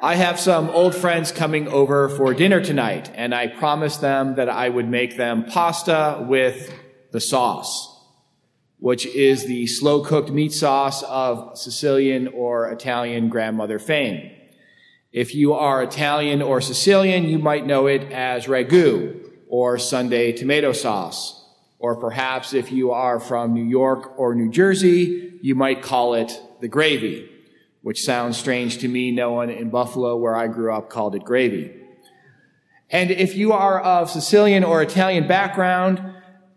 I have some old friends coming over for dinner tonight, and I promised them that I would make them pasta with the sauce, which is the slow cooked meat sauce of Sicilian or Italian grandmother fame. If you are Italian or Sicilian, you might know it as ragu or Sunday tomato sauce. Or perhaps if you are from New York or New Jersey, you might call it the gravy which sounds strange to me. No one in Buffalo, where I grew up, called it gravy. And if you are of Sicilian or Italian background,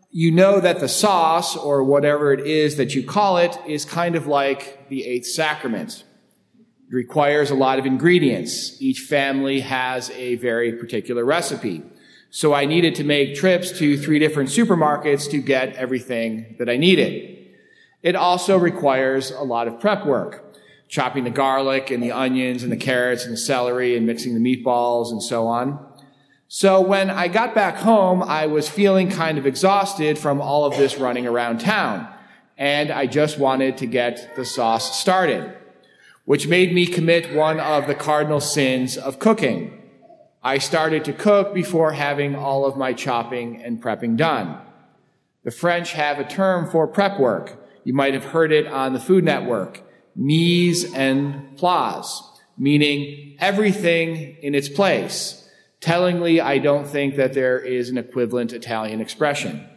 you know that the sauce, or whatever it is that you call it, is kind of like the eighth sacrament. It requires a lot of ingredients. Each family has a very particular recipe. So I needed to make trips to three different supermarkets to get everything that I needed. It also requires a lot of prep work chopping the garlic and the onions and the carrots and the celery and mixing the meatballs and so on. So when I got back home, I was feeling kind of exhausted from all of this running around town. And I just wanted to get the sauce started, which made me commit one of the cardinal sins of cooking. I started to cook before having all of my chopping and prepping done. The French have a term for prep work. You might have heard it on the Food Network mise en place, meaning everything in its place. Tellingly, I don't think that there is an equivalent Italian expression.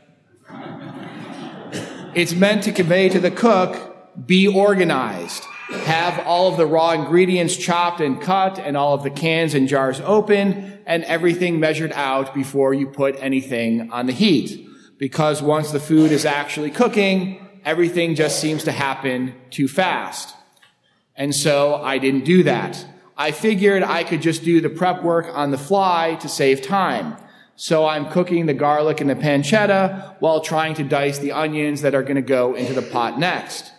it's meant to convey to the cook, be organized. Have all of the raw ingredients chopped and cut and all of the cans and jars open and everything measured out before you put anything on the heat. Because once the food is actually cooking, everything just seems to happen too fast. And so I didn't do that. I figured I could just do the prep work on the fly to save time. So I'm cooking the garlic and the pancetta while trying to dice the onions that are going to go into the pot next.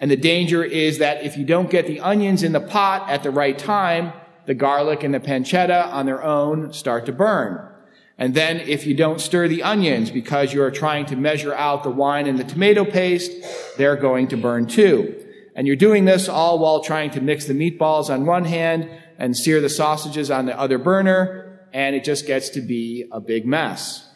And the danger is that if you don't get the onions in the pot at the right time, the garlic and the pancetta on their own start to burn. And then if you don't stir the onions because you're trying to measure out the wine and the tomato paste, they're going to burn too. And you're doing this all while trying to mix the meatballs on one hand and sear the sausages on the other burner, and it just gets to be a big mess.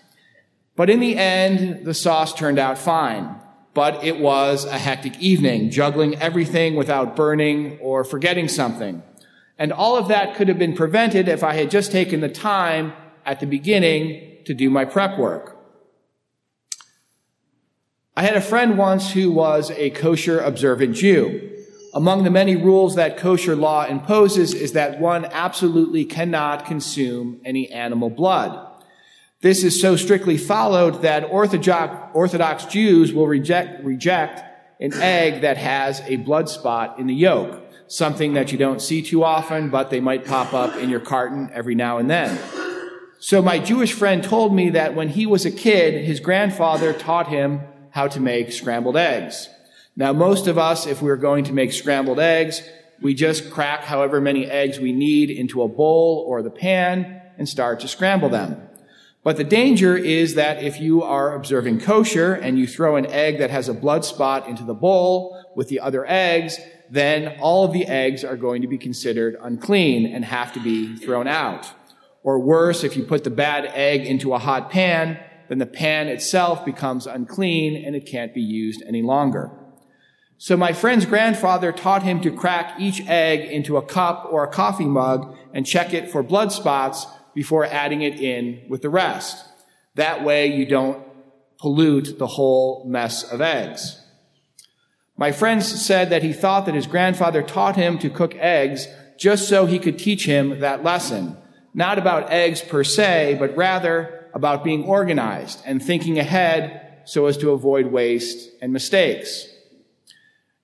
But in the end, the sauce turned out fine. But it was a hectic evening, juggling everything without burning or forgetting something. And all of that could have been prevented if I had just taken the time at the beginning to do my prep work. I had a friend once who was a kosher observant Jew. Among the many rules that kosher law imposes is that one absolutely cannot consume any animal blood. This is so strictly followed that Orthodox, Orthodox Jews will reject, reject an egg that has a blood spot in the yolk, something that you don't see too often, but they might pop up in your carton every now and then. So my Jewish friend told me that when he was a kid, his grandfather taught him how to make scrambled eggs. Now, most of us, if we're going to make scrambled eggs, we just crack however many eggs we need into a bowl or the pan and start to scramble them. But the danger is that if you are observing kosher and you throw an egg that has a blood spot into the bowl with the other eggs, then all of the eggs are going to be considered unclean and have to be thrown out. Or worse, if you put the bad egg into a hot pan, then the pan itself becomes unclean and it can't be used any longer. So my friend's grandfather taught him to crack each egg into a cup or a coffee mug and check it for blood spots before adding it in with the rest. That way you don't pollute the whole mess of eggs. My friend said that he thought that his grandfather taught him to cook eggs just so he could teach him that lesson not about eggs per se, but rather about being organized and thinking ahead so as to avoid waste and mistakes.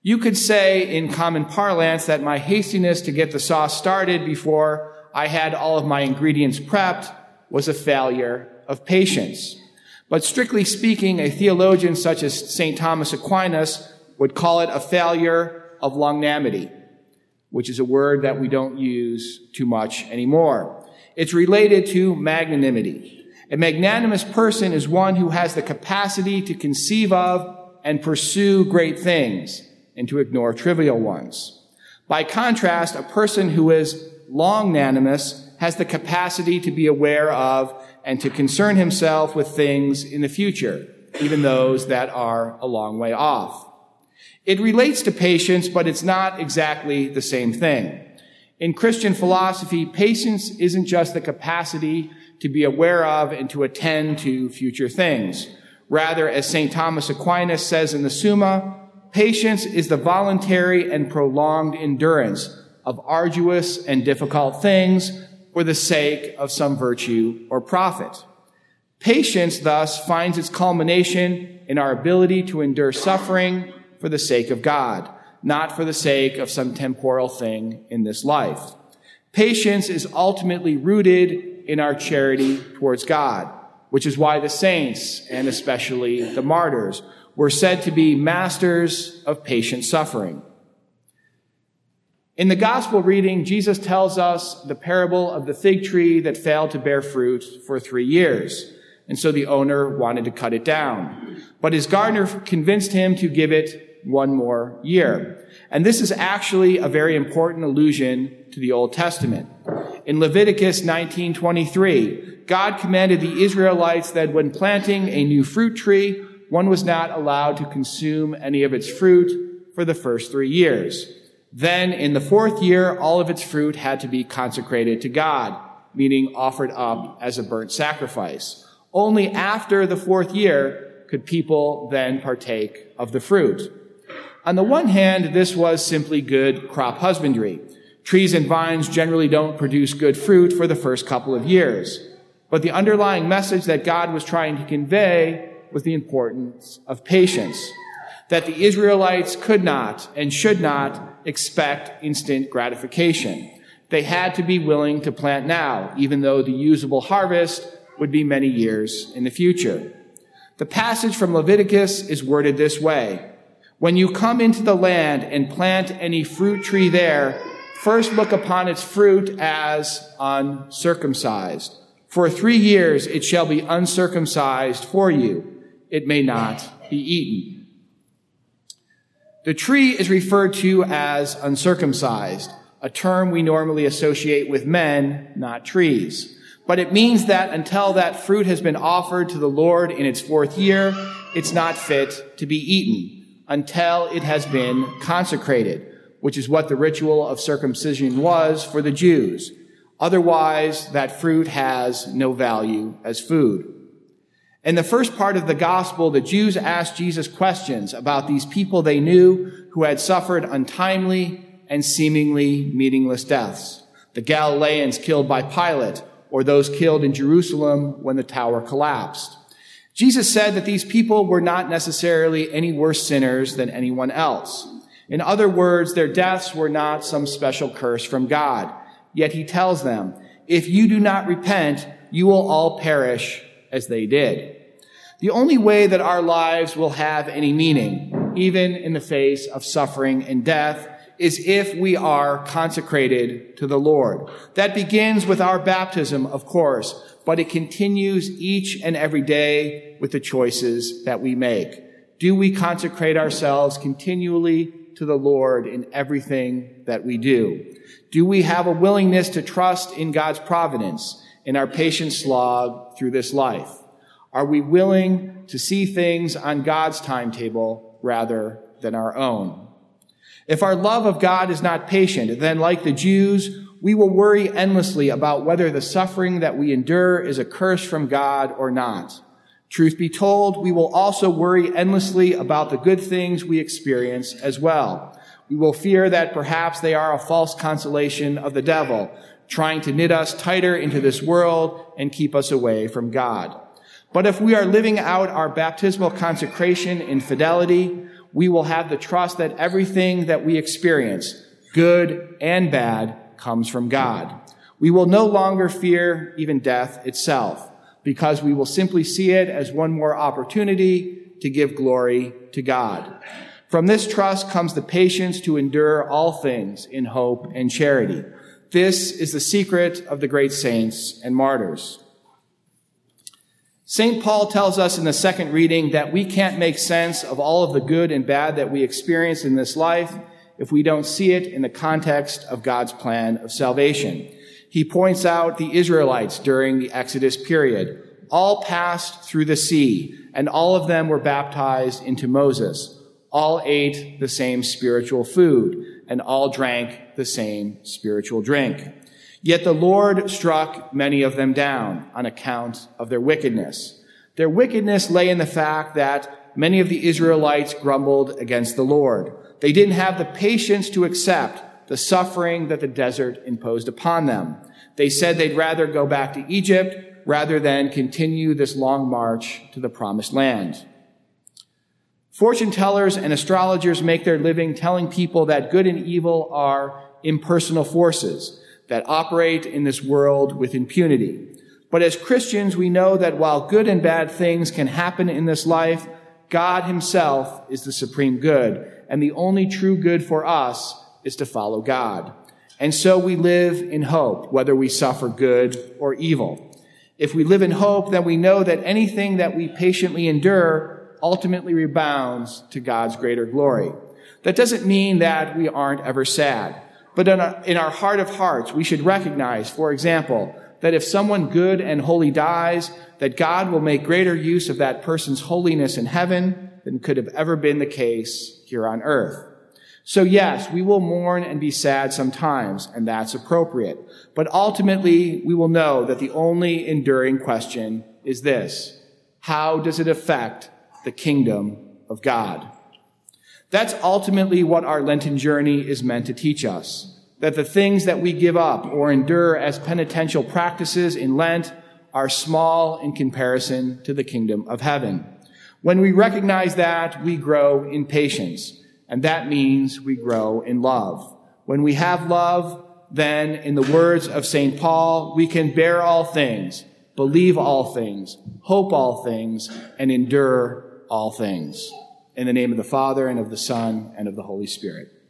You could say in common parlance that my hastiness to get the sauce started before I had all of my ingredients prepped was a failure of patience. But strictly speaking, a theologian such as St. Thomas Aquinas would call it a failure of longanimity, which is a word that we don't use too much anymore. It's related to magnanimity. A magnanimous person is one who has the capacity to conceive of and pursue great things and to ignore trivial ones. By contrast, a person who is longanimous, has the capacity to be aware of and to concern himself with things in the future, even those that are a long way off. It relates to patience, but it's not exactly the same thing. In Christian philosophy, patience isn't just the capacity to be aware of and to attend to future things. Rather, as St. Thomas Aquinas says in the Summa, patience is the voluntary and prolonged endurance of arduous and difficult things for the sake of some virtue or profit. Patience thus finds its culmination in our ability to endure suffering for the sake of God, not for the sake of some temporal thing in this life. Patience is ultimately rooted in our charity towards God, which is why the saints, and especially the martyrs, were said to be masters of patient suffering. In the gospel reading, Jesus tells us the parable of the fig tree that failed to bear fruit for three years. And so the owner wanted to cut it down. But his gardener convinced him to give it one more year. And this is actually a very important allusion to the Old Testament. In Leviticus 19:23, God commanded the Israelites that when planting a new fruit tree, one was not allowed to consume any of its fruit for the first 3 years. Then in the fourth year, all of its fruit had to be consecrated to God, meaning offered up as a burnt sacrifice. Only after the fourth year could people then partake of the fruit. On the one hand, this was simply good crop husbandry. Trees and vines generally don't produce good fruit for the first couple of years. But the underlying message that God was trying to convey was the importance of patience that the Israelites could not and should not expect instant gratification. They had to be willing to plant now, even though the usable harvest would be many years in the future. The passage from Leviticus is worded this way. When you come into the land and plant any fruit tree there, first look upon its fruit as uncircumcised. For three years it shall be uncircumcised for you. It may not be eaten. The tree is referred to as uncircumcised, a term we normally associate with men, not trees. But it means that until that fruit has been offered to the Lord in its fourth year, it's not fit to be eaten until it has been consecrated, which is what the ritual of circumcision was for the Jews. Otherwise, that fruit has no value as food. In the first part of the gospel, the Jews asked Jesus questions about these people they knew who had suffered untimely and seemingly meaningless deaths. The Galileans killed by Pilate, or those killed in Jerusalem when the tower collapsed. Jesus said that these people were not necessarily any worse sinners than anyone else. In other words, their deaths were not some special curse from God. Yet he tells them, if you do not repent, you will all perish as they did. The only way that our lives will have any meaning, even in the face of suffering and death, is if we are consecrated to the Lord. That begins with our baptism, of course, but it continues each and every day with the choices that we make. Do we consecrate ourselves continually to the Lord in everything that we do? Do we have a willingness to trust in God's providence in our patient slog through this life? Are we willing to see things on God's timetable rather than our own? If our love of God is not patient, then like the Jews, we will worry endlessly about whether the suffering that we endure is a curse from God or not. Truth be told, we will also worry endlessly about the good things we experience as well. We will fear that perhaps they are a false consolation of the devil, trying to knit us tighter into this world and keep us away from God. But if we are living out our baptismal consecration in fidelity, we will have the trust that everything that we experience, good and bad, comes from God. We will no longer fear even death itself because we will simply see it as one more opportunity to give glory to God. From this trust comes the patience to endure all things in hope and charity. This is the secret of the great saints and martyrs. St. Paul tells us in the second reading that we can't make sense of all of the good and bad that we experience in this life if we don't see it in the context of God's plan of salvation. He points out the Israelites during the Exodus period. All passed through the sea, and all of them were baptized into Moses. All ate the same spiritual food, and all drank the same spiritual drink. Yet the Lord struck many of them down on account of their wickedness. Their wickedness lay in the fact that many of the Israelites grumbled against the Lord. They didn't have the patience to accept the suffering that the desert imposed upon them. They said they'd rather go back to Egypt rather than continue this long march to the promised land. Fortune tellers and astrologers make their living telling people that good and evil are impersonal forces that operate in this world with impunity. But as Christians, we know that while good and bad things can happen in this life, God himself is the supreme good, and the only true good for us is to follow God. And so we live in hope, whether we suffer good or evil. If we live in hope, then we know that anything that we patiently endure ultimately rebounds to God's greater glory. That doesn't mean that we aren't ever sad. But in our, heart of hearts, we should recognize, for example, that if someone good and holy dies, that God will make greater use of that person's holiness in heaven than could have ever been the case here on earth. So yes, we will mourn and be sad sometimes, and that's appropriate. But ultimately, we will know that the only enduring question is this. How does it affect the kingdom of God? That's ultimately what our Lenten journey is meant to teach us that the things that we give up or endure as penitential practices in Lent are small in comparison to the kingdom of heaven. When we recognize that, we grow in patience, and that means we grow in love. When we have love, then, in the words of St. Paul, we can bear all things, believe all things, hope all things, and endure all things. In the name of the Father, and of the Son, and of the Holy Spirit.